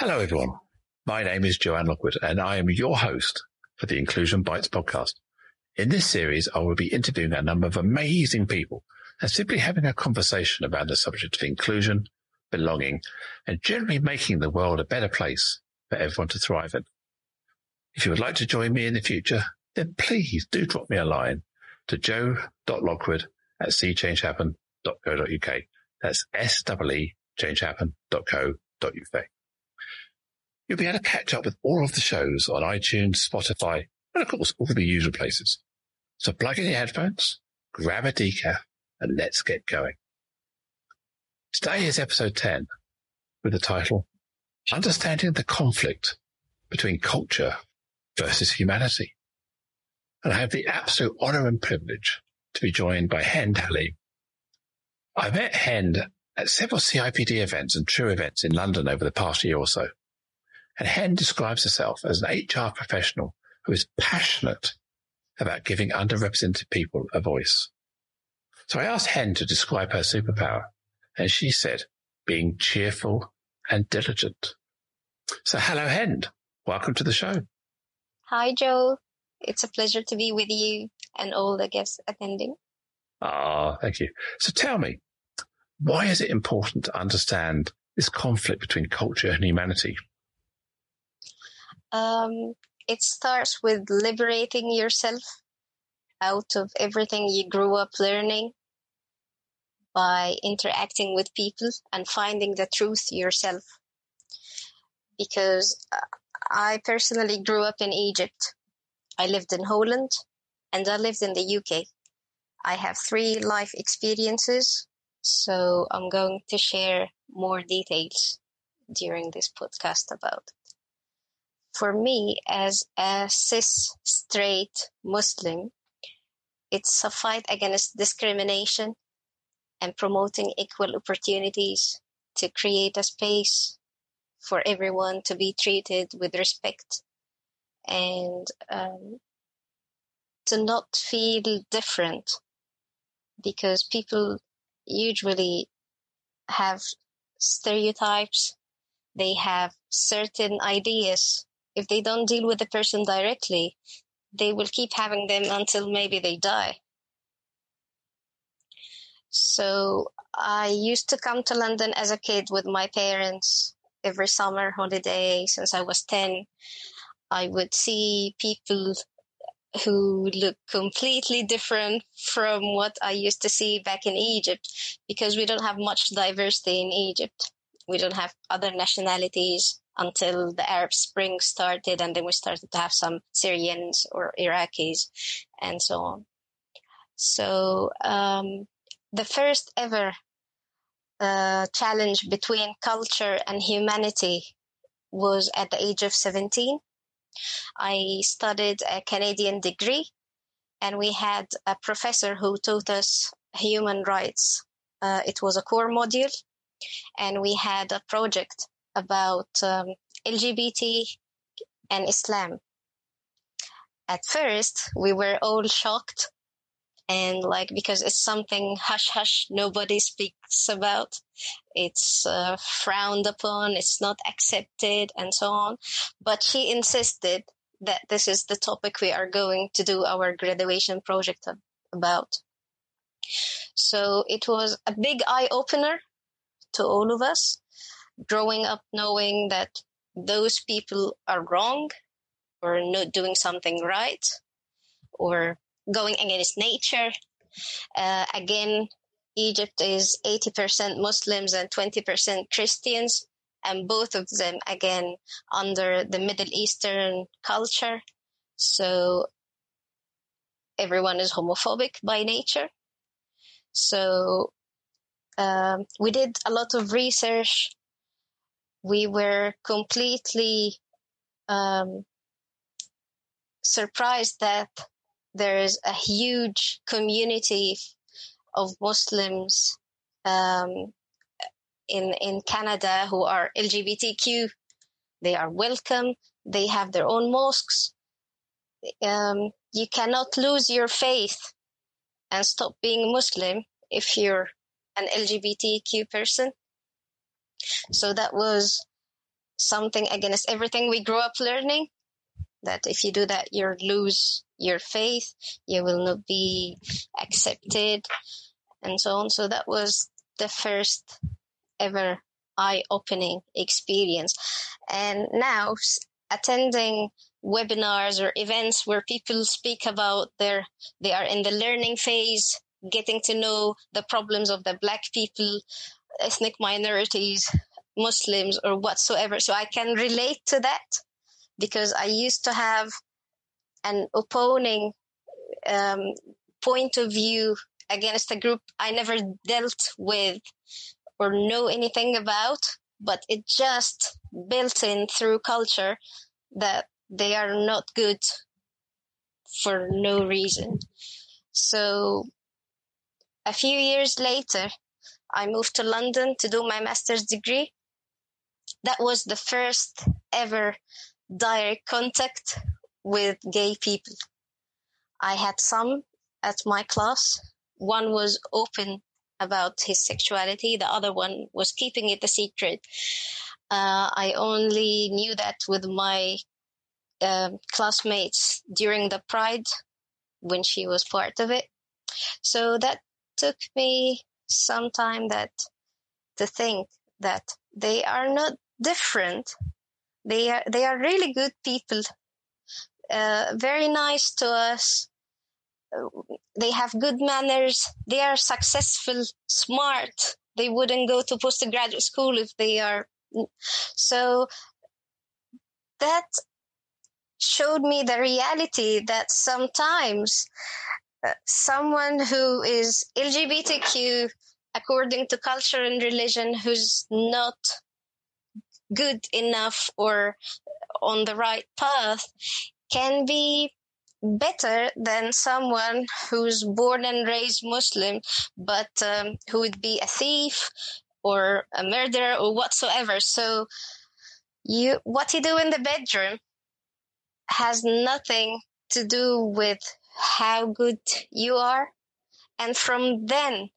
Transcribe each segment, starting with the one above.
Hello, everyone. My name is Joanne Lockwood, and I am your host for the Inclusion Bites podcast. In this series, I will be interviewing a number of amazing people and simply having a conversation about the subject of inclusion, belonging, and generally making the world a better place for everyone to thrive in. If you would like to join me in the future, then please do drop me a line to joe.lockwood at seechangehappen.co.uk. That's S-E-E changehappen.co.uk. You'll be able to catch up with all of the shows on iTunes, Spotify, and of course, all the usual places. So plug in your headphones, grab a decaf, and let's get going. Today is episode 10 with the title Understanding the Conflict Between Culture versus Humanity. And I have the absolute honor and privilege to be joined by Hend Halim. I met Hend at several CIPD events and true events in London over the past year or so. And Hend describes herself as an HR professional who is passionate about giving underrepresented people a voice. So I asked Hend to describe her superpower, and she said, being cheerful and diligent. So hello, Hend. Welcome to the show. Hi, Joe. It's a pleasure to be with you and all the guests attending. Ah, oh, thank you. So tell me, why is it important to understand this conflict between culture and humanity? Um, it starts with liberating yourself out of everything you grew up learning by interacting with people and finding the truth yourself. Because uh, I personally grew up in Egypt. I lived in Holland and I lived in the UK. I have three life experiences, so I'm going to share more details during this podcast about for me as a cis straight Muslim, it's a fight against discrimination and promoting equal opportunities to create a space for everyone to be treated with respect and um, to not feel different because people usually have stereotypes. They have certain ideas if they don't deal with the person directly, they will keep having them until maybe they die. So I used to come to London as a kid with my parents every summer holiday since I was 10. I would see people who look completely different from what I used to see back in Egypt because we don't have much diversity in Egypt. We don't have other nationalities until the Arab Spring started, and then we started to have some Syrians or Iraqis, and so on. So um, the first ever uh, challenge between culture and humanity was at the age of 17. I studied a Canadian degree, and we had a professor who taught us human rights. Uh, it was a core module, and we had a project about um, LGBT and Islam. At first, we were all shocked and like because it's something hush hush nobody speaks about. It's uh, frowned upon it's not accepted and so on. But she insisted that this is the topic we are going to do our graduation project about. So it was a big eye opener to all of us growing up knowing that those people are wrong or not doing something right or going against nature. Uh, again, Egypt is 80% Muslims and 20% Christians, and both of them, again, under the Middle Eastern culture. So everyone is homophobic by nature. So um, we did a lot of research we were completely um, surprised that there is a huge community of Muslims um, in in Canada who are LGBTQ. They are welcome. They have their own mosques. Um, you cannot lose your faith and stop being Muslim if you're an LGBTQ person. So that was something against everything we grew up learning. That if you do that, you lose your faith, you will not be accepted, and so on. So that was the first ever eye opening experience. And now attending webinars or events where people speak about their, they are in the learning phase, getting to know the problems of the black people, ethnic minorities, Muslims or whatsoever. So I can relate to that because I used to have an opposing um, point of view against a group I never dealt with or know anything about, but it just built in through culture that they are not good for no reason. So a few years later, I moved to London to do my master's degree. That was the first ever direct contact with gay people. I had some at my class. One was open about his sexuality. The other one was keeping it a secret. Uh, I only knew that with my uh, classmates during the Pride when she was part of it. So that took me some time that to think that they are not different. They are they are really good people, uh, very nice to us they have good manners, they are successful, smart. They wouldn't go to postgraduate school if they are. So that showed me the reality that sometimes someone who is LGBTQ according to culture and religion who's not good enough or on the right path can be better than someone who's born and raised Muslim, but um, who would be a thief or a murderer or whatsoever. So you, what you do in the bedroom has nothing to do with how good you are. And from then,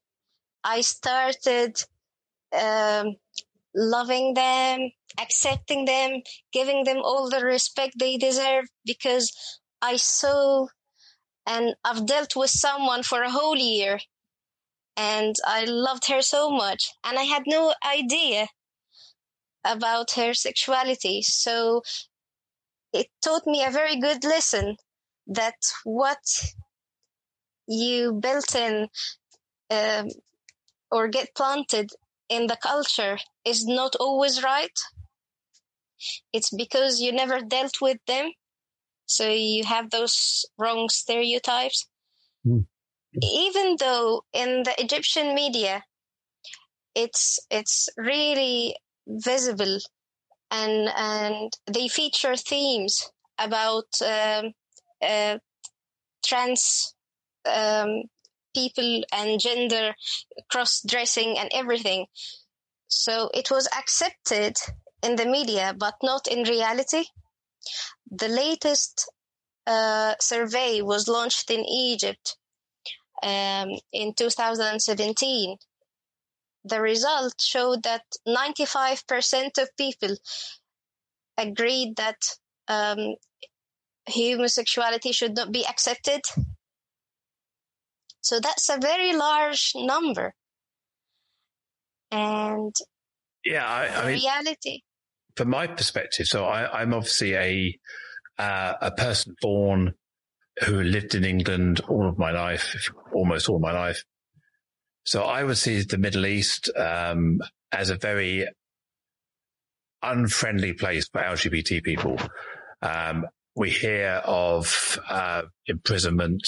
I started um, loving them, accepting them, giving them all the respect they deserve because I saw and I've dealt with someone for a whole year and I loved her so much and I had no idea about her sexuality. So it taught me a very good lesson that what you built in um, or get planted in the culture is not always right. It's because you never dealt with them so you have those wrong stereotypes. Mm. Even though in the Egyptian media, it's it's really visible, and and they feature themes about um, uh, trans um, people and gender cross dressing and everything. So it was accepted in the media, but not in reality. The latest uh, survey was launched in Egypt um, in 2017. The result showed that 95% of people agreed that um, homosexuality should not be accepted. So that's a very large number. And yeah, I, I mean, reality from my perspective, so I, am obviously a uh, a person born who lived in England all of my life, almost all my life. So I would see the Middle East um, as a very unfriendly place for LGBT people. Um, we hear of uh, imprisonment,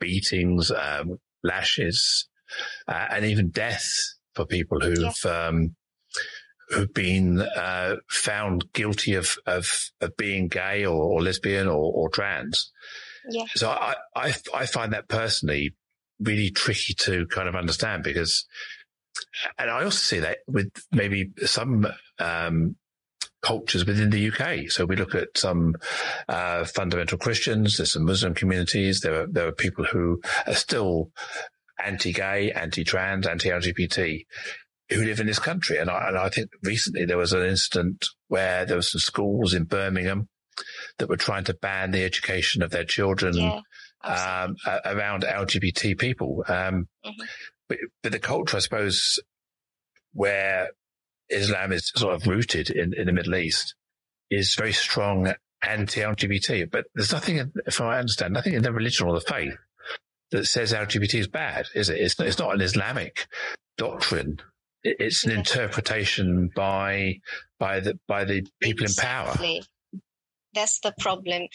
beatings, um, lashes, uh, and even death for people who've yeah. um, who've been uh, found guilty of, of, of being gay or, or lesbian or, or, trans. Yeah. So I, I, I find that personally really tricky to kind of understand because, and I also see that with maybe some, um, cultures within the UK. So we look at some uh, fundamental Christians. There's some Muslim communities. There are there are people who are still anti-gay, anti-trans, anti-LGBT who live in this country. And I, and I think recently there was an incident where there were some schools in Birmingham that were trying to ban the education of their children Yeah, um, around LGBT people. Um, Mhm. but, but the culture, I suppose, where Islam is sort of rooted in, in the Middle East is very strong anti-LGBT. But there's nothing, in, if I understand, nothing in the religion or the faith that says LGBT is bad, is it? It's, it's not an Islamic doctrine. It- It's an Yeah. interpretation by by the by the people in power. Exactly. That's the problem.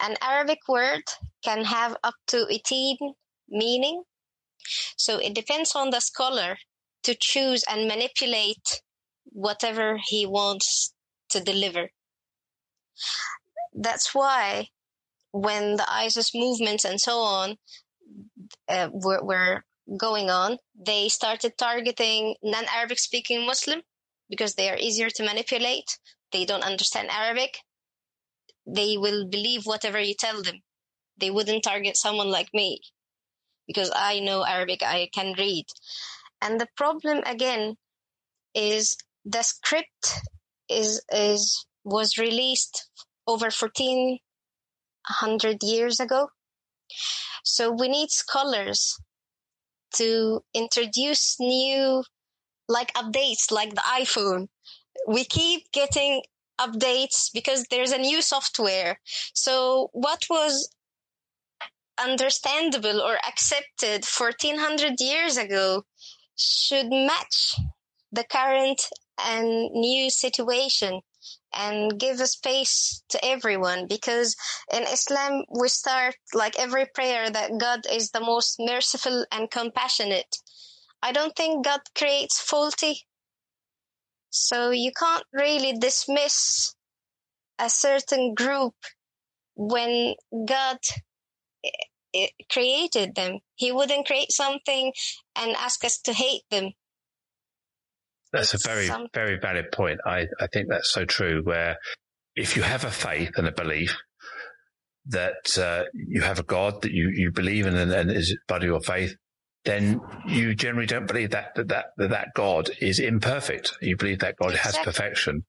An Arabic word can have up to 18 meaning. So it depends on the scholar to choose and manipulate whatever he wants to deliver. That's why when the ISIS movements and so on uh, were, were going on, they started targeting non-Arabic speaking Muslim because they are easier to manipulate. They don't understand Arabic. They will believe whatever you tell them. They wouldn't target someone like me because I know Arabic, I can read. And the problem again is the script is is was released over 1400 years ago. So we need scholars to introduce new like updates like the iPhone. We keep getting updates because there's a new software. So what was understandable or accepted 1400 years ago should match the current and new situation and give a space to everyone because in Islam we start like every prayer that God is the most merciful and compassionate. I don't think God creates faulty. So you can't really dismiss a certain group when God created them. He wouldn't create something and ask us to hate them. That's a very, some- very valid point. I, I think that's so true. Where if you have a faith and a belief that uh, you have a God that you, you believe in and, and is part of your faith, then you generally don't believe that that, that that that God is imperfect. You believe that God has perfection.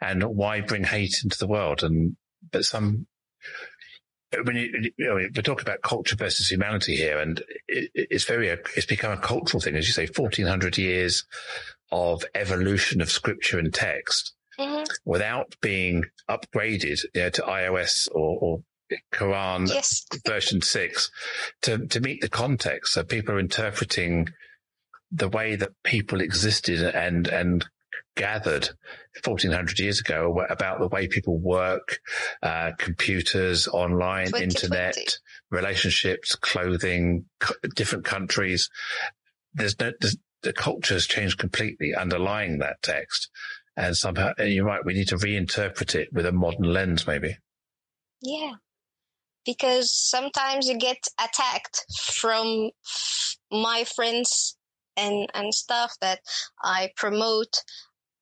And why bring hate into the world? And but some when you, you know, we're talking about culture versus humanity here, and it, it's very it's become a cultural thing, as you say, fourteen hundred years of evolution of scripture and text Mhm. without being upgraded you know, to iOS or, or Quran Yes, version six to, to meet the context. So people are interpreting the way that people existed and, and gathered 1400 years ago about the way people work, uh, computers, online, 2020. internet, relationships, clothing, c- different countries. There's no, there's, the culture has changed completely underlying that text. And somehow, and you're right, we need to reinterpret it with a modern lens, maybe. yeah. Because sometimes you get attacked from my friends and and stuff that I promote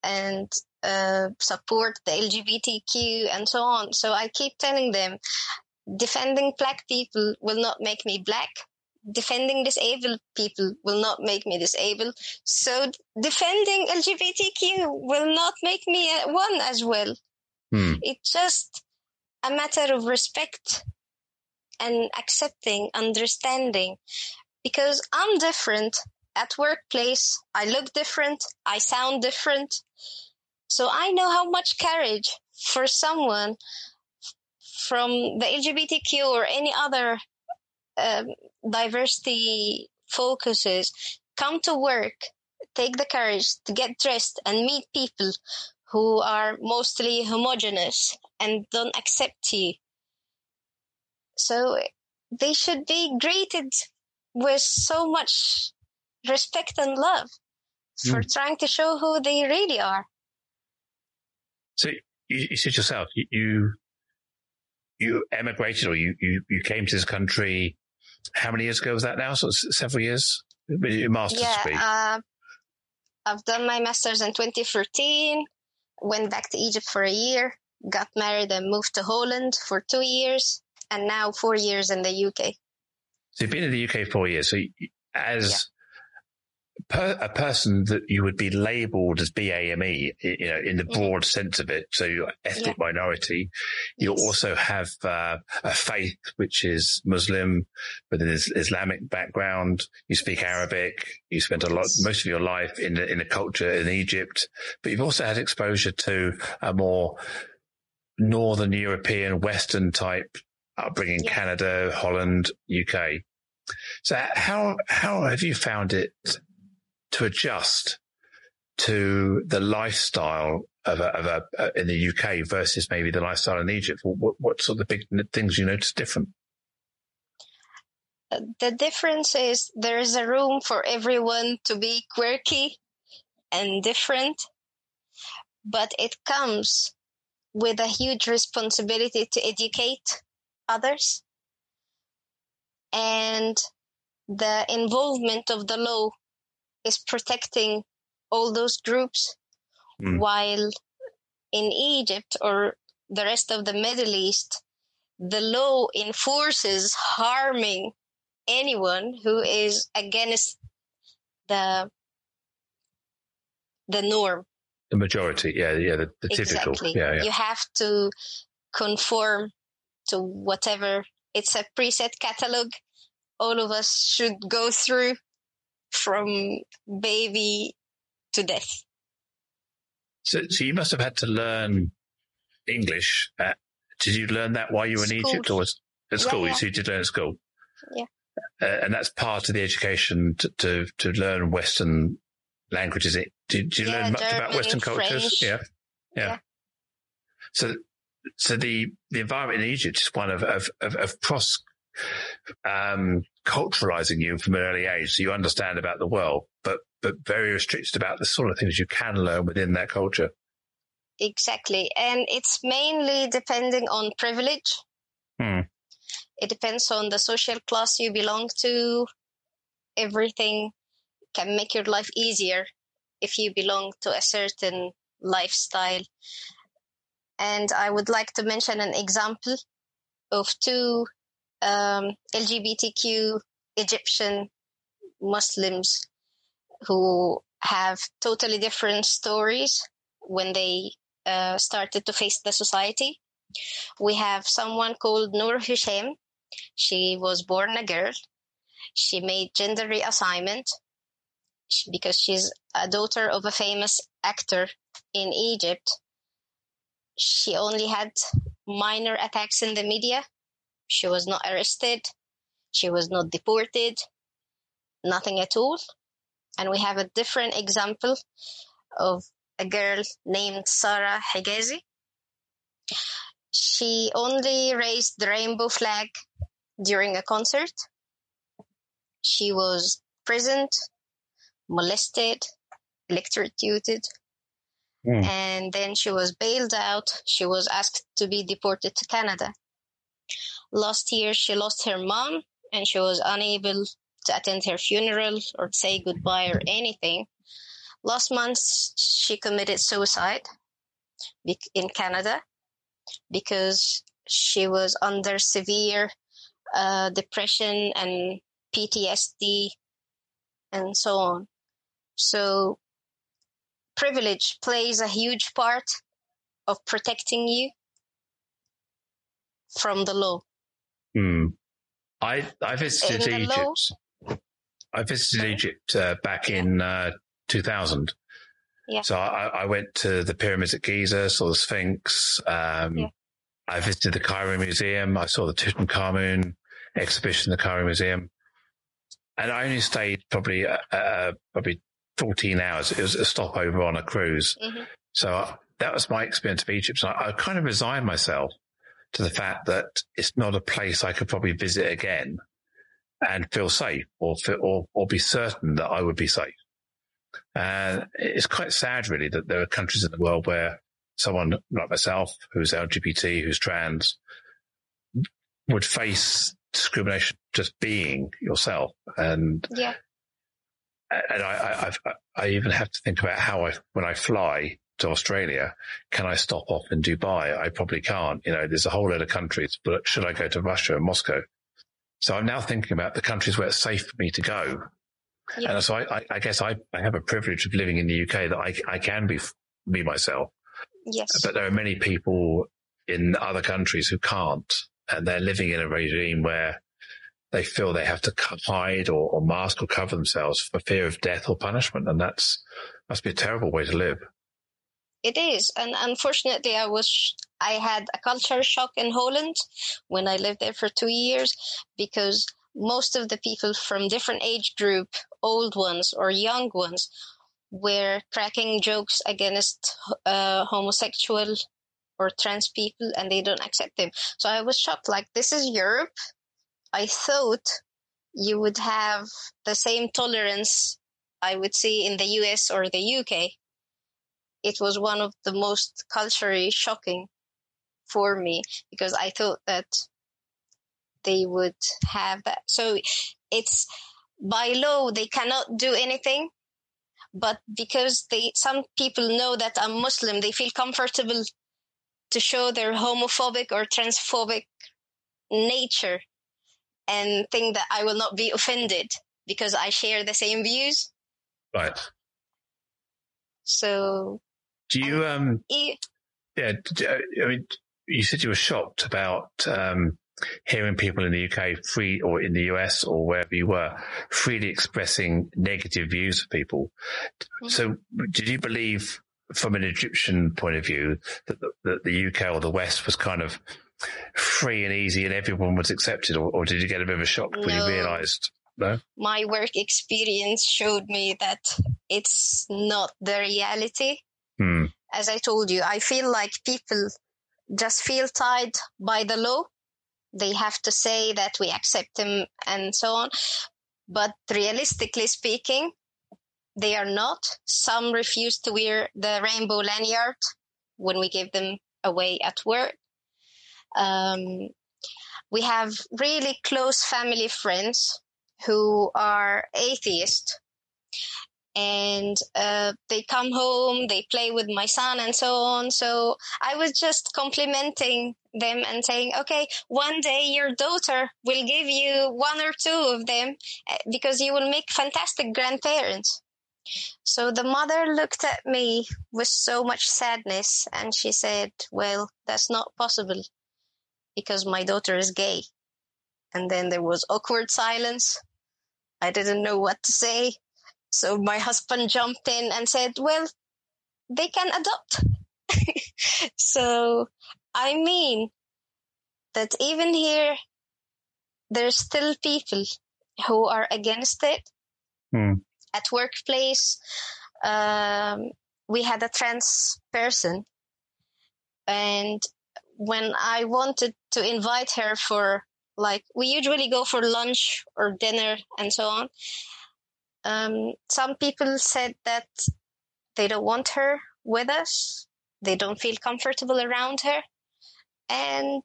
and uh, support the LGBTQ and so on. So I keep telling them, defending black people will not make me black. Defending disabled people will not make me disabled. So defending LGBTQ will not make me one as well. Hmm. It's just a matter of respect and accepting, understanding. Because I'm different at workplace. I look different. I sound different. So I know how much courage for someone from the LGBTQ or any other um, diversity focuses come to work, take the courage to get dressed and meet people who are mostly homogenous and don't accept you. So they should be greeted with so much respect and love for trying to show who they really are. So you, you said yourself, you, you emigrated or you, you you came to this country. How many years ago was that now? So several years. Your master's degree. Yeah, uh, I've done my master's in 2013. Went back to Egypt for a year. Got married and moved to Holland for two years, and now four years in the UK. So you've been in the UK four years. So you, as per, a person that you would be labelled as BAME, you know, in the mm-hmm. broad sense of it. So you're ethnic yeah. minority. You yes. also have uh, a faith which is Muslim with an Islamic background. You speak Arabic. You spent a lot, most of your life in in a culture in Egypt, but you've also had exposure to a more northern European, Western type upbringing, yeah. Canada, Holland, UK. So how how have you found it to adjust to the lifestyle of a, of a, uh, in the UK versus maybe the lifestyle in Egypt? What, what sort of big things you notice different? Uh, the difference is there is a room for everyone to be quirky and different, but it comes with a huge responsibility to educate others and the involvement of the law is protecting all those groups mm. while in Egypt or the rest of the Middle East the law enforces harming anyone who is against the the norm. The majority. Yeah yeah the, the typical. Yeah, yeah. You have to conform to whatever. It's a preset catalog. All of us should go through from baby to death. So, so you must have had to learn English. Did you learn that while you were in Egypt or was at school? Yeah, yeah. So you did learn at school. Yeah. Uh, and that's part of the education to, to, to learn Western languages. Did, did you yeah, learn much German, about Western cultures? Yeah. yeah. yeah. So, so the, the environment in Egypt is one of, of, of, of cross, um, culturalizing you from an early age. So you understand about the world, but, but very restricted about the sort of things you can learn within that culture. Exactly. And it's mainly depending on privilege. Hmm. It depends on the social class you belong to. Everything can make your life easier if you belong to a certain lifestyle. And I would like to mention an example of two um, LGBTQ Egyptian Muslims who have totally different stories when they uh, started to face the society. We have someone called Noor Hussein. She was born a girl. She made gender reassignment because she's a daughter of a famous actor in Egypt. She only had minor attacks in the media she was not arrested. She was not deported. Nothing at all. And we have a different example of a girl named Sarah Hegazi. She only raised the rainbow flag during a concert. She was imprisoned, molested, electrocuted, mm. and then she was bailed out. She was asked to be deported to Canada. Last year, she lost her mom and she was unable to attend her funeral or say goodbye or anything. Last month, she committed suicide in Canada because she was under severe uh, depression and PTSD and so on. So, privilege plays a huge part of protecting you from the law. Hmm. I I visited in Egypt. I visited Egypt uh, back in uh, 2000. Yeah. So I, I, went to the pyramids at Giza, saw the Sphinx. Um, yeah. I visited the Cairo Museum. I saw the Tutankhamun exhibition in the Cairo Museum, and I only stayed probably uh, uh probably 14 hours. It was a stopover on a cruise. Mm-hmm. So uh, that was my experience of Egypt. So I, I kind of resigned myself to the fact that it's not a place I could probably visit again and feel safe or feel, or, or be certain that I would be safe. And it's quite sad really that there are countries in the world where someone like myself who's LGBT, who's trans would face discrimination just being yourself. And yeah. And I, I, I even have to think about how I, when I fly, to Australia, can I stop off in Dubai? I probably can't. You know, there's a whole lot of countries, but should I go to Russia and Moscow? So I'm now thinking about the countries where it's safe for me to go Yeah. And so I, I, guess I, I, have a privilege of living in the UK that I, I can be, be myself. Yes. But there are many people in other countries who can't, and they're living in a regime where they feel they have to hide or, or mask or cover themselves for fear of death or punishment. And that's, must be a terrible way to live. It is. And unfortunately, I was, I had a culture shock in Holland when I lived there for two years because most of the people from different age group, old ones or young ones, were cracking jokes against uh, homosexual or trans people and they don't accept them. So I was shocked. Like, this is Europe. I thought you would have the same tolerance I would see in the US or the UK. It was one of the most culturally shocking for me because I thought that they would have that. So it's by law, they cannot do anything. But because they, some people know that I'm Muslim, they feel comfortable to show their homophobic or transphobic nature and think that I will not be offended because I share the same views. Right. So. Do you, um, yeah, I mean, you said you were shocked about, um, hearing people in the UK free or in the US or wherever you were freely expressing negative views of people. Mm-hmm. So did you believe from an Egyptian point of view that the, that the UK or the West was kind of free and easy and everyone was accepted or, or did you get a bit of a shock when you realized? No. My work experience showed me that it's not the reality. Hmm. As I told you, I feel like people just feel tied by the law they have to say that we accept them and so on. But realistically speaking, they are not. Some refuse to wear the rainbow lanyard when we give them away at work. Um, we have really close family friends who are atheist and uh, they come home, they play with my son and so on. So I was just complimenting them and saying, okay, one day your daughter will give you one or two of them eh, because you will make fantastic grandparents. So the mother looked at me with so much sadness and she said, well, that's not possible because my daughter is gay. And then there was awkward silence. I didn't know what to say. So my husband jumped in and said, well, they can adopt. so, I mean that even here, there's still people who are against it. Hmm. At workplace, um, we had a trans person and when I wanted to invite her for like, we usually go for lunch or dinner and so on um, some people said that they don't want her with us. They don't feel comfortable around her. And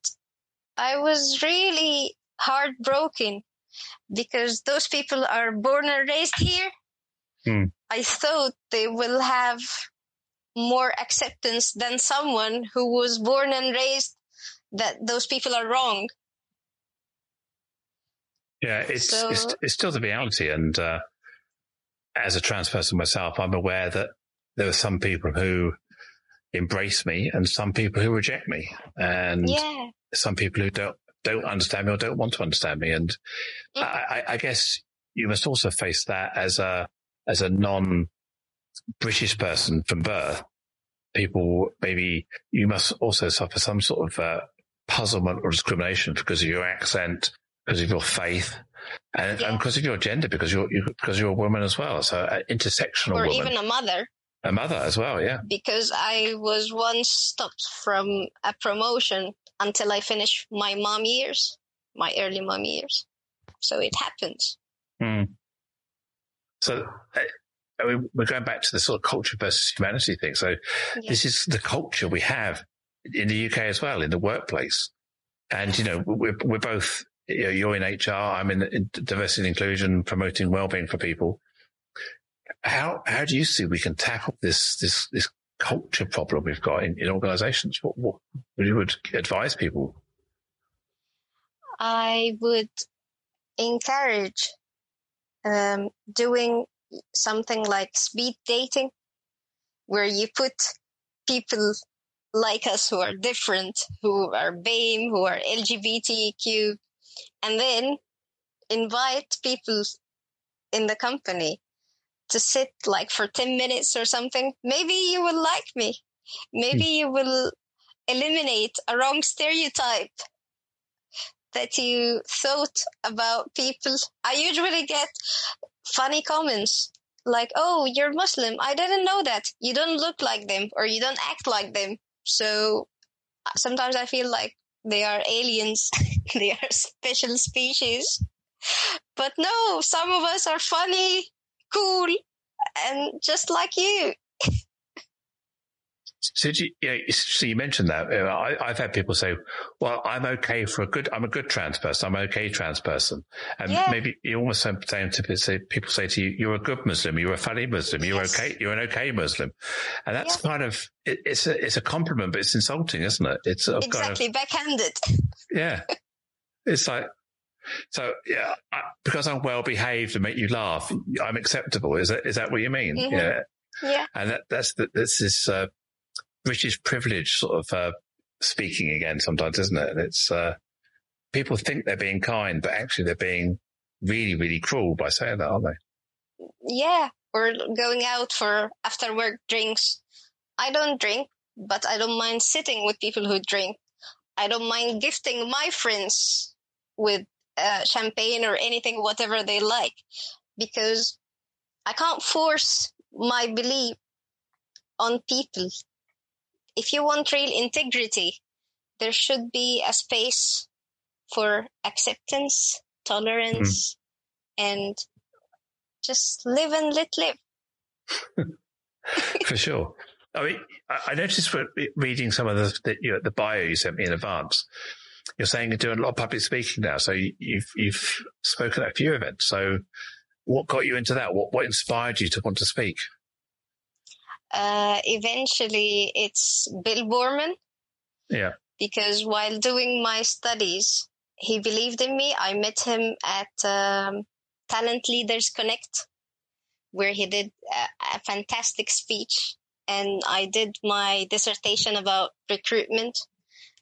I was really heartbroken because those people are born and raised here. Hmm. I thought they will have more acceptance than someone who was born and raised that those people are wrong. Yeah, it's so, it's, it's, still the reality, and uh, as a trans person myself, I'm aware that there are some people who embrace me and some people who reject me and yeah. some people who don't don't understand me or don't want to understand me. And mm. I, I, guess you must also face that as a as a non British person from birth. People maybe you must also suffer some sort of uh, puzzlement or discrimination because of your accent, because of your faith, and, yeah. and because of your gender, because you're you, because you're a woman as well, so an intersectional or woman. even a mother. A mother as well, yeah. Because I was once stopped from a promotion until I finished my mom years, my early mom years. So it happens. Hmm. So I mean, we're going back to the sort of culture versus humanity thing. So yeah. this is the culture we have in the UK as well, in the workplace. And, you know, we're, we're both you know, you're in HR, I'm in, diversity and inclusion, promoting well-being for people. How how do you see we can tackle this this this culture problem we've got in, in organisations? What, what you would advise people? I would encourage um, doing something like speed dating, where you put people like us who are different, who are BAME, who are LGBTQ, and then invite people in the company to sit like for 10 minutes or something. Maybe you will like me. Maybe hmm. you will eliminate a wrong stereotype that you thought about people. I usually get funny comments like, oh, you're Muslim. I didn't know that. You don't look like them or you don't act like them. So uh, sometimes I feel like they are aliens. they are special species. But no, some of us are funny, cool, and just like you. So you, you know, so you mentioned that. I, have had people say, "Well, I'm okay for a good. I'm a good trans person. I'm okay trans person." And yeah. maybe you almost saying to say, people say to you, "You're a good Muslim. You're a funny Muslim. You're yes. okay. You're an okay Muslim," and that's yeah. kind of it, it's a it's a compliment, but it's insulting, isn't it? It's exactly kind of, backhanded. Yeah, it's like so yeah, I, because I'm well behaved and make you laugh, I'm acceptable. Is that is that what you mean? Mm-hmm. Yeah. Yeah. And that, that's the, this is uh, British privilege sort of uh, speaking again sometimes, isn't it? It's uh, people think they're being kind, but actually they're being really, really cruel by saying that, aren't they? Yeah, or going out for after work drinks. I don't drink, but I don't mind sitting with people who drink. I don't mind gifting my friends with uh, champagne or anything, whatever they like, because I can't force my belief on people if you want real integrity, there should be a space for acceptance, tolerance, mm. and just live and let live. for sure. I mean, I noticed reading some of the the, you know, the bio you sent me in advance. You're saying you're doing a lot of public speaking now, so you've you've spoken at a few events. So, what got you into that? What what inspired you to want to speak? uh, eventually it's Bill Boorman. Yeah. Because while doing my studies, he believed in me. I met him at um, Talent Leaders Connect, where he did a, a fantastic speech. And I did my dissertation about recruitment.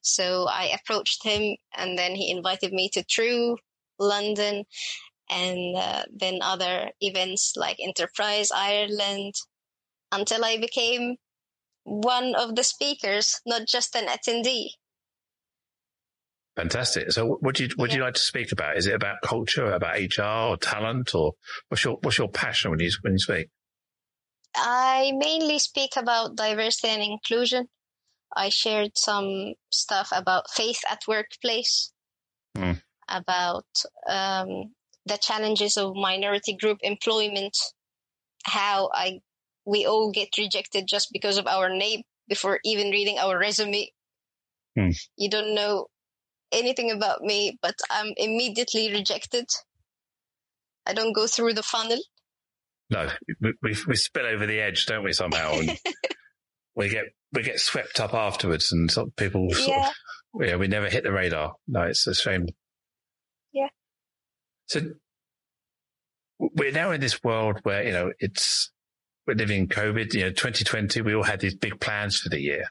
So I approached him and then he invited me to True London and uh, then other events like Enterprise Ireland until I became one of the speakers, not just an attendee. Fantastic. So, what do you what do you like to speak about? Is it about culture, about HR, or talent, or what's your what's your passion when you when you speak? I mainly speak about diversity and inclusion. I shared some stuff about faith at workplace, mm. about um, the challenges of minority group employment, how I we all get rejected just because of our name before even reading our resume. Hmm. You don't know anything about me, but I'm immediately rejected. I don't go through the funnel. No, we, we, we spill over the edge, don't we? Somehow, and we get we get swept up afterwards, and people sort yeah. of yeah, we never hit the radar. No, it's a shame. Yeah. So we're now in this world where you know it's we're living in COVID, you know, 2020, we all had these big plans for the year.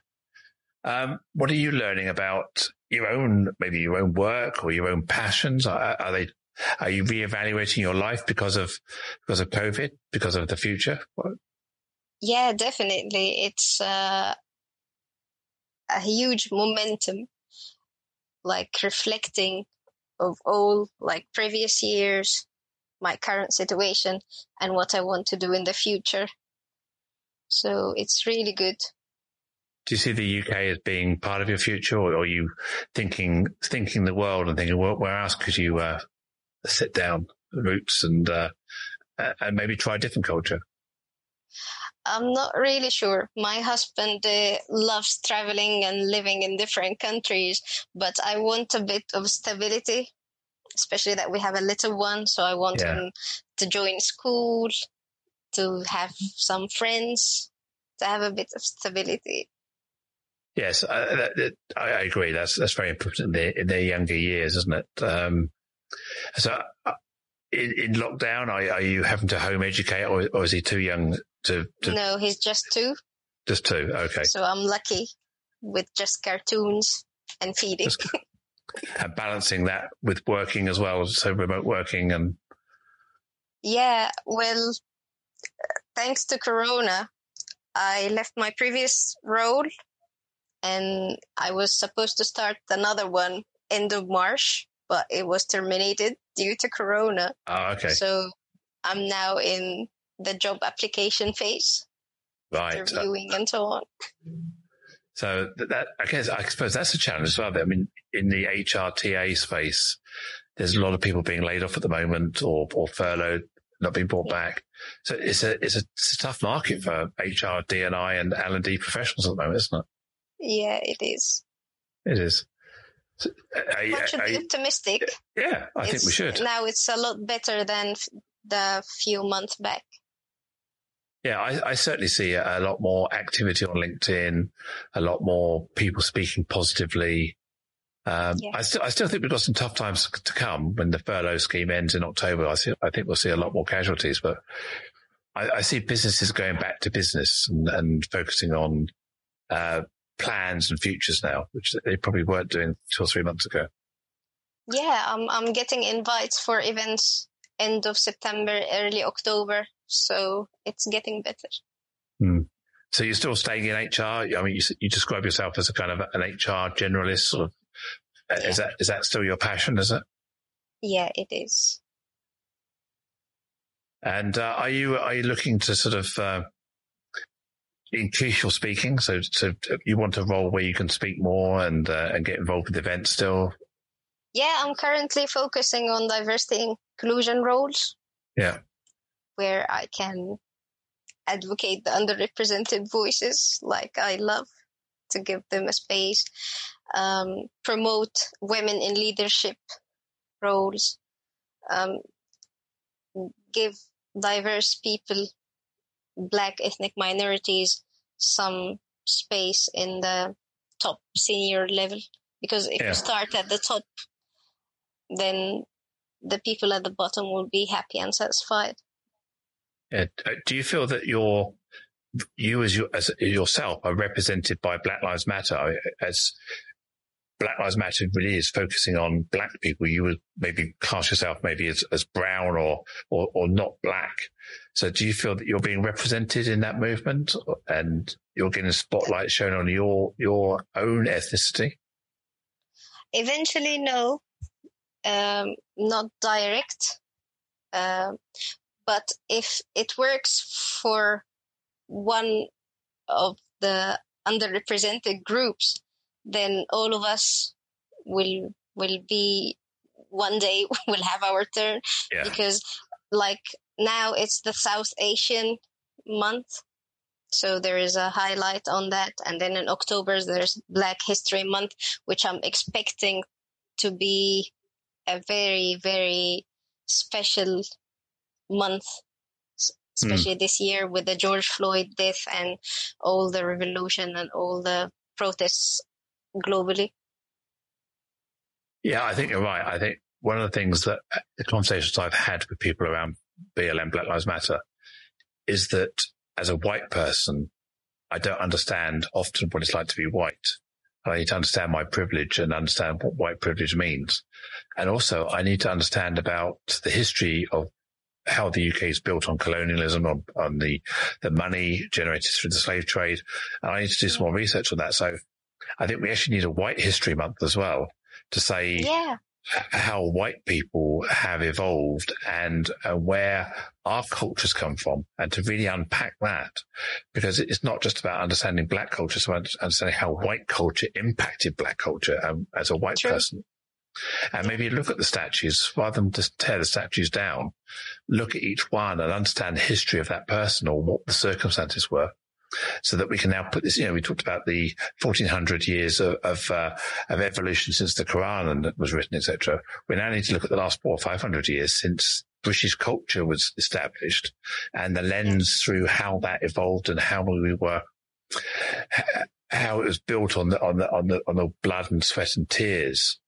Um, what are you learning about your own, maybe your own work or your own passions? Are, are they, are you reevaluating your life because of, because of COVID, because of the future? What? Yeah, definitely. It's, uh, a huge momentum, like reflecting of all like previous years, my current situation and what I want to do in the future. So it's really good. Do you see the UK as being part of your future, or are you thinking thinking the world and thinking, where else could you uh, sit down roots and uh, and maybe try a different culture? I'm not really sure. My husband uh, loves traveling and living in different countries, but I want a bit of stability, especially that we have a little one. So I want yeah. him to join school, to have some friends, to have a bit of stability. Yes, I, I agree. That's that's very important in their, in their younger years, isn't it? Um, so, uh, in, in lockdown? Are, are, you having to home educate, or, or is he too young to, to? No, he's just two. Just two. Okay. So I'm lucky with just cartoons and feeding. and balancing that with working as well, so remote working and. Yeah, well, thanks to Corona, I left my previous role and I was supposed to start another one end of March, but it was terminated due to Corona. Oh, okay. So I'm now in the job application phase, right? Interviewing and so on. So that I guess I suppose that's a challenge as well. I mean, in the HRTA space, there's a lot of people being laid off at the moment or, or furloughed, not being brought back. So it's a, it's a, it's a tough market for HR, D&I and L and D professionals at the moment, isn't it? Yeah, it is. It is. So, uh, one should be optimistic. Yeah, I it's, think we should. Now it's a lot better than the few months back. Yeah, I, I, certainly see a lot more activity on LinkedIn, a lot more people speaking positively. Um, yeah. I, still, I still think we've got some tough times to come when the furlough scheme ends in October. I, see, I think we'll see a lot more casualties, but I, I see businesses going back to business and, and focusing on uh, plans and futures now, which they probably weren't doing two or three months ago. Yeah, I'm I'm getting invites for events end of September, early October, so it's getting better. Hmm. So you're still staying in HR. I mean, you, you describe yourself as a kind of an HR generalist. Sort of, yeah. is that is that still your passion? Is it? Yeah, it is. And uh, are you are you looking to sort of uh, increase your speaking. So, so you want a role where you can speak more and uh, and get involved with events still. Yeah, I'm currently focusing on diversity inclusion roles. Yeah, where I can advocate the underrepresented voices, like I love to give them a space, um, promote women in leadership roles, um, give diverse people black ethnic minorities some space in the top senior level because if yeah. you start at the top then the people at the bottom will be happy and satisfied uh, do you feel that your you as, your, as yourself are represented by black lives matter as Black Lives Matter really is focusing on black people. You would maybe class yourself maybe as, as brown or, or, or not black. So do you feel that you're being represented in that movement and you're getting a spotlight shown on your, your own ethnicity? Eventually, no, um, not direct. Uh, but if it works for one of the underrepresented groups, then all of us will will be one day will have our turn yeah. because like now it's the South Asian month. So there is a highlight on that. And then in October, there's Black History Month, which I'm expecting to be a very, very special month, especially mm. this year with the George Floyd death and all the revolution and all the protests globally. Yeah, I think you're right. I think one of the things that the conversations I've had with people around BLM Black Lives Matter is that as a white person, I don't understand often what it's like to be white. I need to understand my privilege and understand what white privilege means. And also I need to understand about the history of how the UK is built on colonialism, on, on the, the money generated through the slave trade. And I need to do some more research on that. So I think we actually need a white history month as well to say yeah. how white people have evolved and uh, where our cultures come from and to really unpack that because it's not just about understanding black culture, it's about understanding how white culture impacted black culture um, as a white True. person. And maybe look at the statues rather than just tear the statues down. Look at each one and understand the history of that person or what the circumstances were so that we can now put this, you know, we talked about the 1400 years of, of, uh, of evolution since the Quran and was written, etc. We now need to look at the last four or 500 years since British culture was established and the lens through how that evolved and how we were, how it was built on the, on the, on the, on the blood and sweat and tears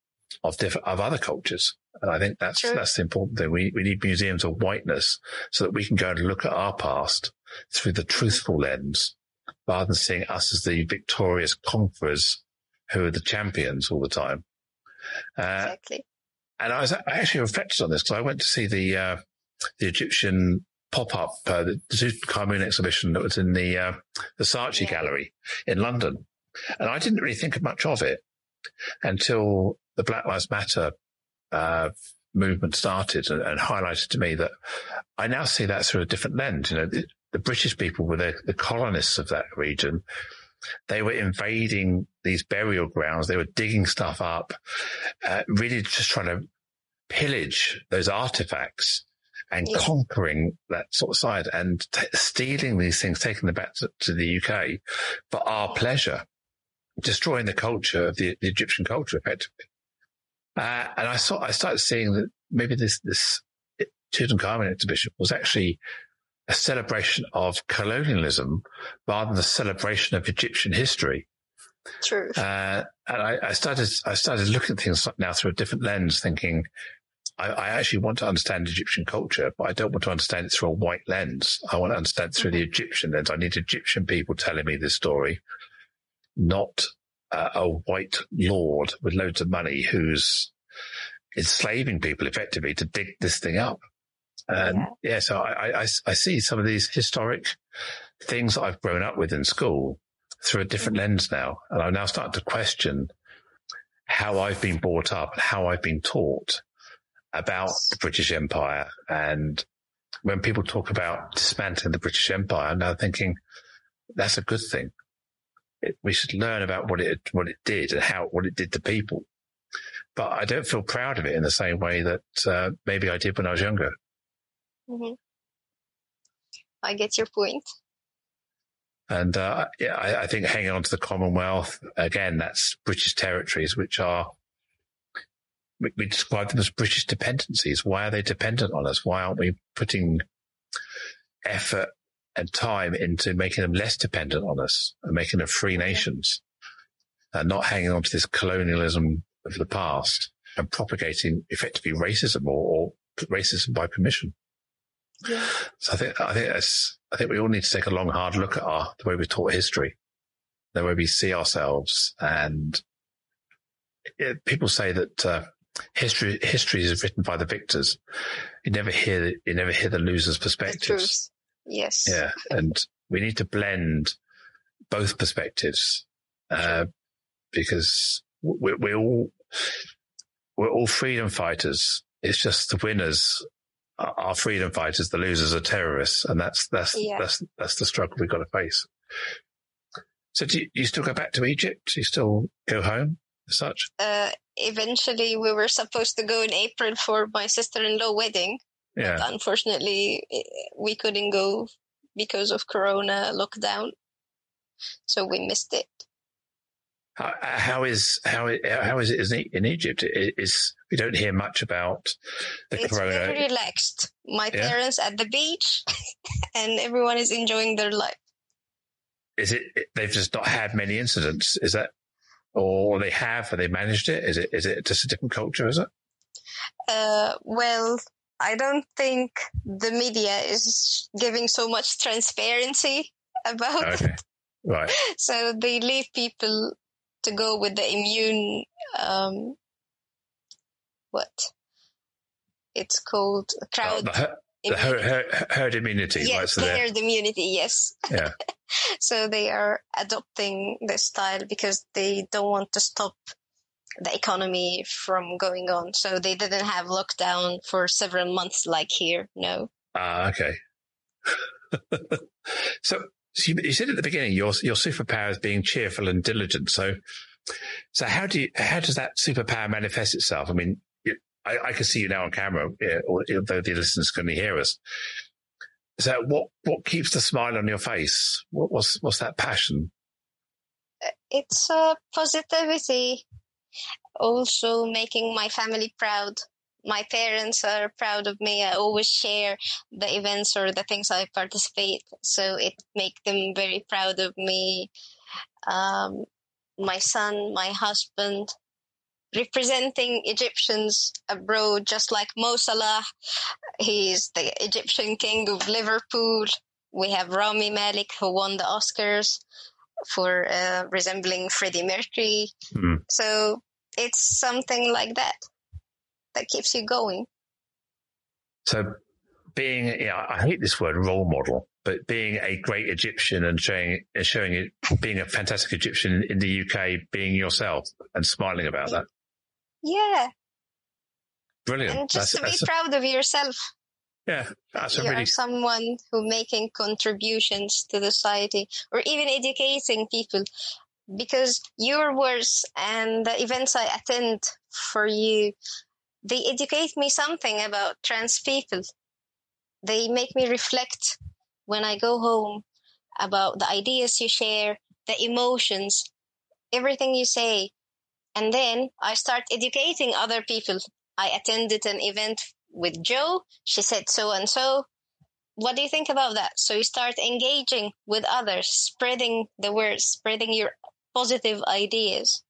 of different, of other cultures. And I think that's, True. that's the important thing. We, we need museums of whiteness so that we can go and look at our past through the truthful lens rather than seeing us as the victorious conquerors who are the champions all the time. Uh, exactly. and I was I actually reflected on this because I went to see the uh, the Egyptian pop up uh, the Tutankhamun exhibition that was in the uh, the Saatchi Yeah. Gallery in London, and I didn't really think much of it until the Black Lives Matter uh, movement started and, and highlighted to me that I now see that through a different lens. You know, the, the British people were the, the colonists of that region. They were invading these burial grounds. They were digging stuff up, uh, really just trying to pillage those artifacts and Yeah. conquering that sort of side and t- stealing these things, taking them back to, to the UK for our pleasure, destroying the culture of the, the Egyptian culture effectively. Uh, and I saw, I started seeing that maybe this, this Tutankhamun exhibition was actually a celebration of colonialism rather than a celebration of Egyptian history. True. Uh, and I, I started, I started looking at things now through a different lens, thinking, I, I actually want to understand Egyptian culture, but I don't want to understand it through a white lens. I want to understand it through the Egyptian lens. I need Egyptian people telling me this story, not uh, a white lord with loads of money who's enslaving people effectively to dig this thing up. And yeah, Yeah. so I, I, I see some of these historic things that I've grown up with in school through a different lens now. And I'm now starting to question how I've been brought up and how I've been taught about the British Empire. And when people talk about dismantling the British Empire, I'm now thinking that's a good thing. It, we should learn about what it, what it did and how, what it did to people. But I don't feel proud of it in the same way that uh, maybe I did when I was younger. hmm I get your point. And uh, yeah, I, I think hanging on to the Commonwealth again, that's British territories, which are we, we describe them as British dependencies. Why are they dependent on us? Why aren't we putting effort and time into making them less dependent on us and making them free nations, and not hanging on to this colonialism of the past and propagating effectively racism or, or racism by permission? Yeah. So I think I think that's I think we all need to take a long, hard look at our the way we're taught history, the way we see ourselves, and it, people say that uh, history history is written by the victors. You never hear the, you never hear the losers' perspectives. Yes. Yeah, and we need to blend both perspectives uh, because we're, we're all we're all freedom fighters. It's just the winners are are freedom fighters, the losers are terrorists, and that's that's Yeah. that's that's the struggle we've got to face. So, do you, you still go back to Egypt? Do you still go home as such? Uh, eventually, we were supposed to go in April for my sister-in-law wedding. Yeah, Unfortunately, eh, we couldn't go because of Corona lockdown, so we missed it. how, how is how how is it in Egypt? Is we don't hear much about the It's corona. very relaxed. My Yeah. parents at the beach, and everyone is enjoying their life. is it they've just not had many incidents is that or they have or they managed it is it is it just a different culture is it Uh, well, I don't think the media is giving so much transparency about okay. Right. So they leave people to go with the immune um what it's called Oh, crowd the, the her, her, herd immunity right yes so the herd immunity yes. Yeah. so they are adopting this style because they don't want to stop the economy from going on so they didn't have lockdown for several months like here no ah okay so, so you, you said at the beginning your your superpower is being cheerful and diligent so so how do you how does that superpower manifest itself i mean I, I can see you now on camera, yeah, although the listeners can only hear us. So, what what keeps the smile on your face? What, what's what's that passion? it's uh, positivity also making my family proud my parents are proud of me i always share the events or the things i participate so it make them very proud of me um, my son my husband representing Egyptians abroad, just like Mo Salah. He's the Egyptian king of Liverpool. We have Rami Malek, who won the Oscars for uh, resembling Freddie Mercury. Mm. So it's something like that that keeps you going. So being, yeah, I hate this word role model, but being a great Egyptian and showing, showing it, being a fantastic Egyptian in the UK, being yourself and smiling about that. Yeah. Brilliant. And just That's- to be that's- proud of yourself. yeah, that's a you really, are someone who making contributions to the society or even educating people because your words and the events I attend for you, they educate me something about trans people. They make me reflect when I go home about the ideas you share, the emotions, everything you say. And then I start educating other people. I attended an event with Joe. She said so and so. What do you think about that? So you start engaging with others, spreading the word, spreading your positive ideas.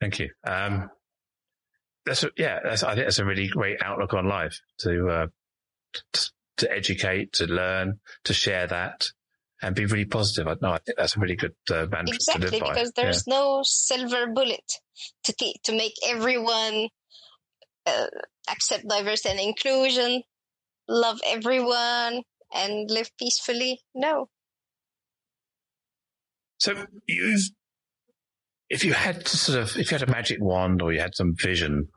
thank you. Um, that's, yeah, that's, I think that's a really great outlook on life to, uh, to, to educate, to learn, to share that and be really positive. I, no, I think that's a really good uh, mantra to Exactly, live by. because there's no silver bullet to to make everyone uh, accept diversity and inclusion, love everyone, and live peacefully. No, So you've, if you had to sort of, if you had a magic wand or you had some vision,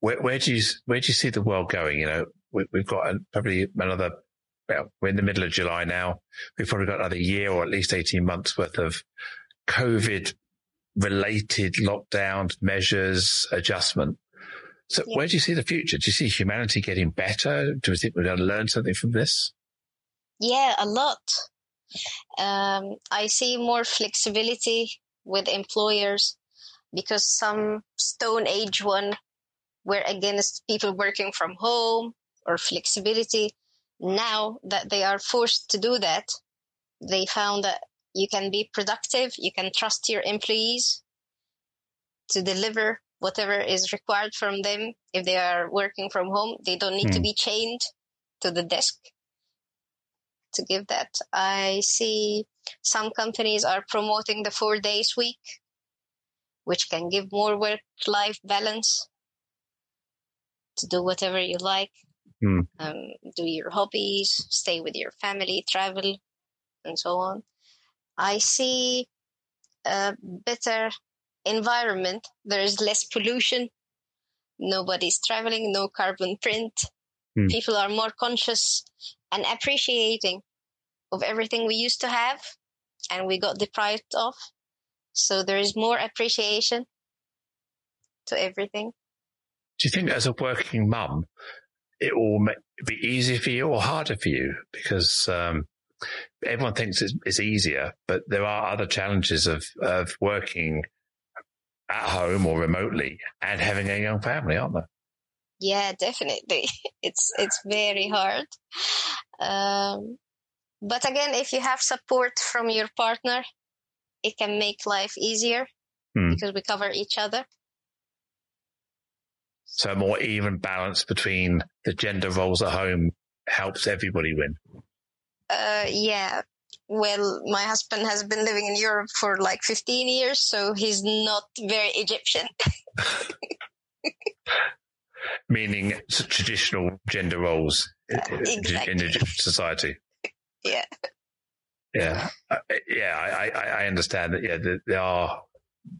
where, where do you, where do you see the world going? You know, we, we've got probably another, well, we're in the middle of July now. We've probably got another year or at least 18 months worth of COVID related lockdowns, measures, adjustment. So Yeah. where do you see the future? Do you see humanity getting better? Do you think we're going to learn something from this? yeah, a lot. Um, I see more flexibility with employers because some Stone Age one were against people working from home or flexibility. Now that they are forced to do that, they found that you can be productive, you can trust your employees to deliver whatever is required from them. If they are working from home, they don't need to Hmm. be chained to the desk to give that. I see some companies are promoting the four days week, which can give more work life balance to do whatever you like, Hmm. um, do your hobbies, stay with your family, travel, and so on. I see a better environment. There is less pollution. Nobody's traveling, no carbon print. Hmm. People are more conscious and appreciating of everything we used to have and we got deprived of. So there is more appreciation to everything. Do you think as a working mum, it will be easier for you or harder for you? Because um, everyone thinks it's, it's easier, but there are other challenges of, of working at home or remotely and having a young family, aren't there? Yeah, definitely. It's it's very hard. Um, but again, if you have support from your partner, it can make life easier Hmm. because we cover each other. So a more even balance between the gender roles at home helps everybody win. Uh, yeah. Well, my husband has been living in Europe for like 15 years, so he's not very Egyptian. Meaning traditional gender roles i- in Egyptian society. Yeah. Yeah, Uh, yeah, I, I, I understand that. Yeah, that there are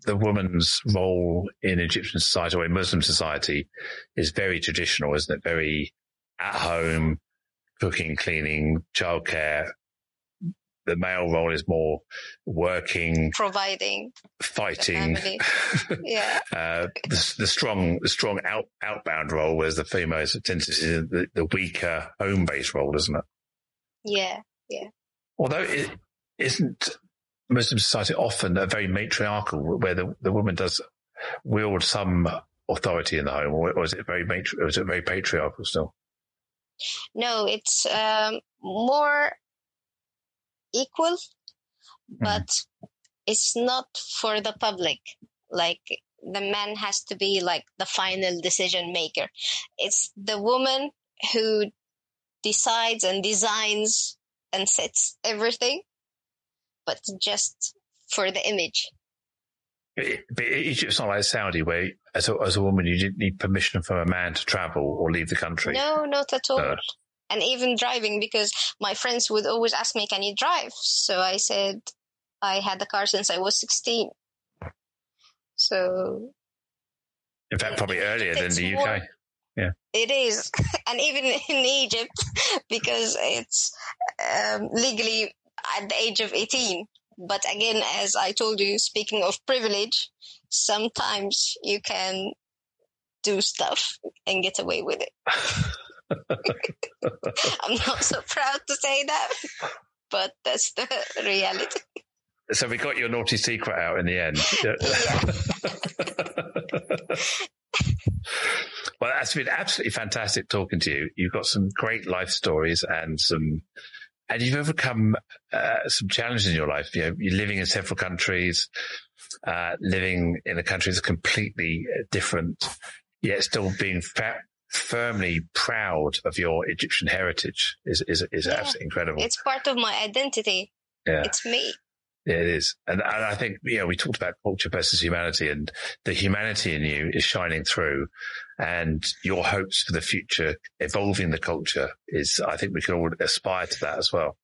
the woman's role in Egyptian society or in Muslim society is very traditional, isn't it? Very at home, cooking, cleaning, childcare. The male role is more working, Providing. fighting. Yeah. Uh, the, the strong, the strong out, outbound role, whereas the female tends to see the, the weaker home-based role, isn't it? Yeah. Yeah. Although it isn't Muslim society often a very matriarchal, where the, the woman does wield some authority in the home, or, or is it very matri- or is it very patriarchal still? No, it's um, more equal, but it's not for the public. Like the man has to be like the final decision maker. It's the woman who decides and designs and sets everything, but just for the image. But Egypt's not like Saudi, where as a, as a woman you didn't need permission from a man to travel or leave the country. No, not at all. Uh, and even driving, because my friends would always ask me, "Can you drive?" So I said, "I had the car since I was 16." So, in fact, probably earlier than the more, UK. Yeah, it is, and even in Egypt, because it's um, legally at the age of 18. But again, as I told you, speaking of privilege, sometimes you can do stuff and get away with it. I'm not so proud to say that, but that's the reality. So we got your naughty secret out in the end. well, that's been absolutely fantastic talking to you. You've got some great life stories and some and you've overcome uh, some challenges in your life. You know, you're living in several countries, uh, living in a country that's completely different, yet still being fa- firmly proud of your Egyptian heritage is is, is yeah. absolutely incredible. It's part of my identity. Yeah. It's me. Yeah, it is. And, and I think, you know, we talked about culture versus humanity and the humanity in you is shining through and your hopes for the future, evolving the culture is, I think we can all aspire to that as well.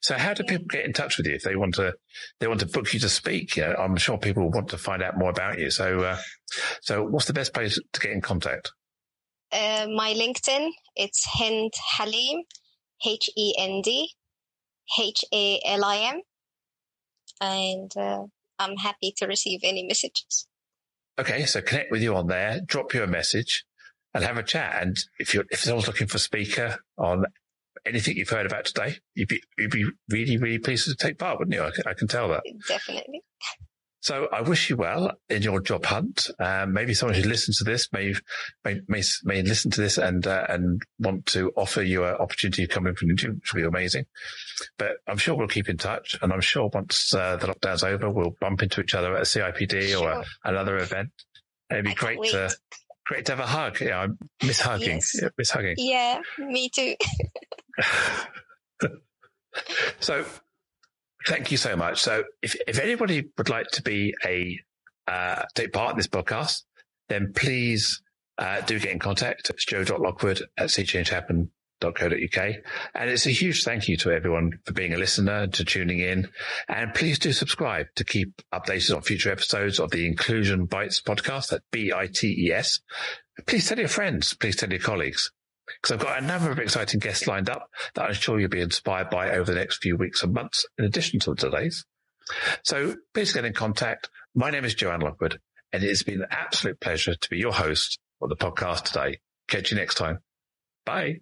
So how do people get in touch with you if they want to, they want to book you to speak? You know, I'm sure people want to find out more about you. So, uh, so what's the best place to get in contact? Uh, my LinkedIn, it's Hend Halim, H E N D H A L I M and uh, I'm happy to receive any messages. Okay, so connect with you on there, drop you a message, and have a chat. And if you're if someone's looking for a speaker on anything you've heard about today, you'd be you'd be really really pleased to take part, wouldn't you? I, I can tell that. Definitely. So I wish you well in your job hunt. Um, maybe someone who listens to this may may may, may listen to this and uh, and want to offer you an opportunity to come in for an interview, which will be amazing. But I'm sure we'll keep in touch, and I'm sure once uh, the lockdown's over, we'll bump into each other at a CIPD sure. or a, another event. It'd be I great to great to have a hug. Yeah, I miss hugging. Yes. Yeah, miss hugging. Yeah, me too. so Thank you so much. So if, if anybody would like to be a, uh, take part in this podcast, then please, uh, do get in contact. It's joe.lockwood at seechangehappen.co.uk. And it's a huge thank you to everyone for being a listener, to tuning in. And please do subscribe to keep updated on future episodes of the Inclusion Bites podcast at B-I-T-E-S. Please tell your friends. Please tell your colleagues because I've got a number of exciting guests lined up that I'm sure you'll be inspired by over the next few weeks and months, in addition to today's. So please get in contact. My name is Joanne Lockwood, and it has been an absolute pleasure to be your host for the podcast today. Catch you next time. Bye.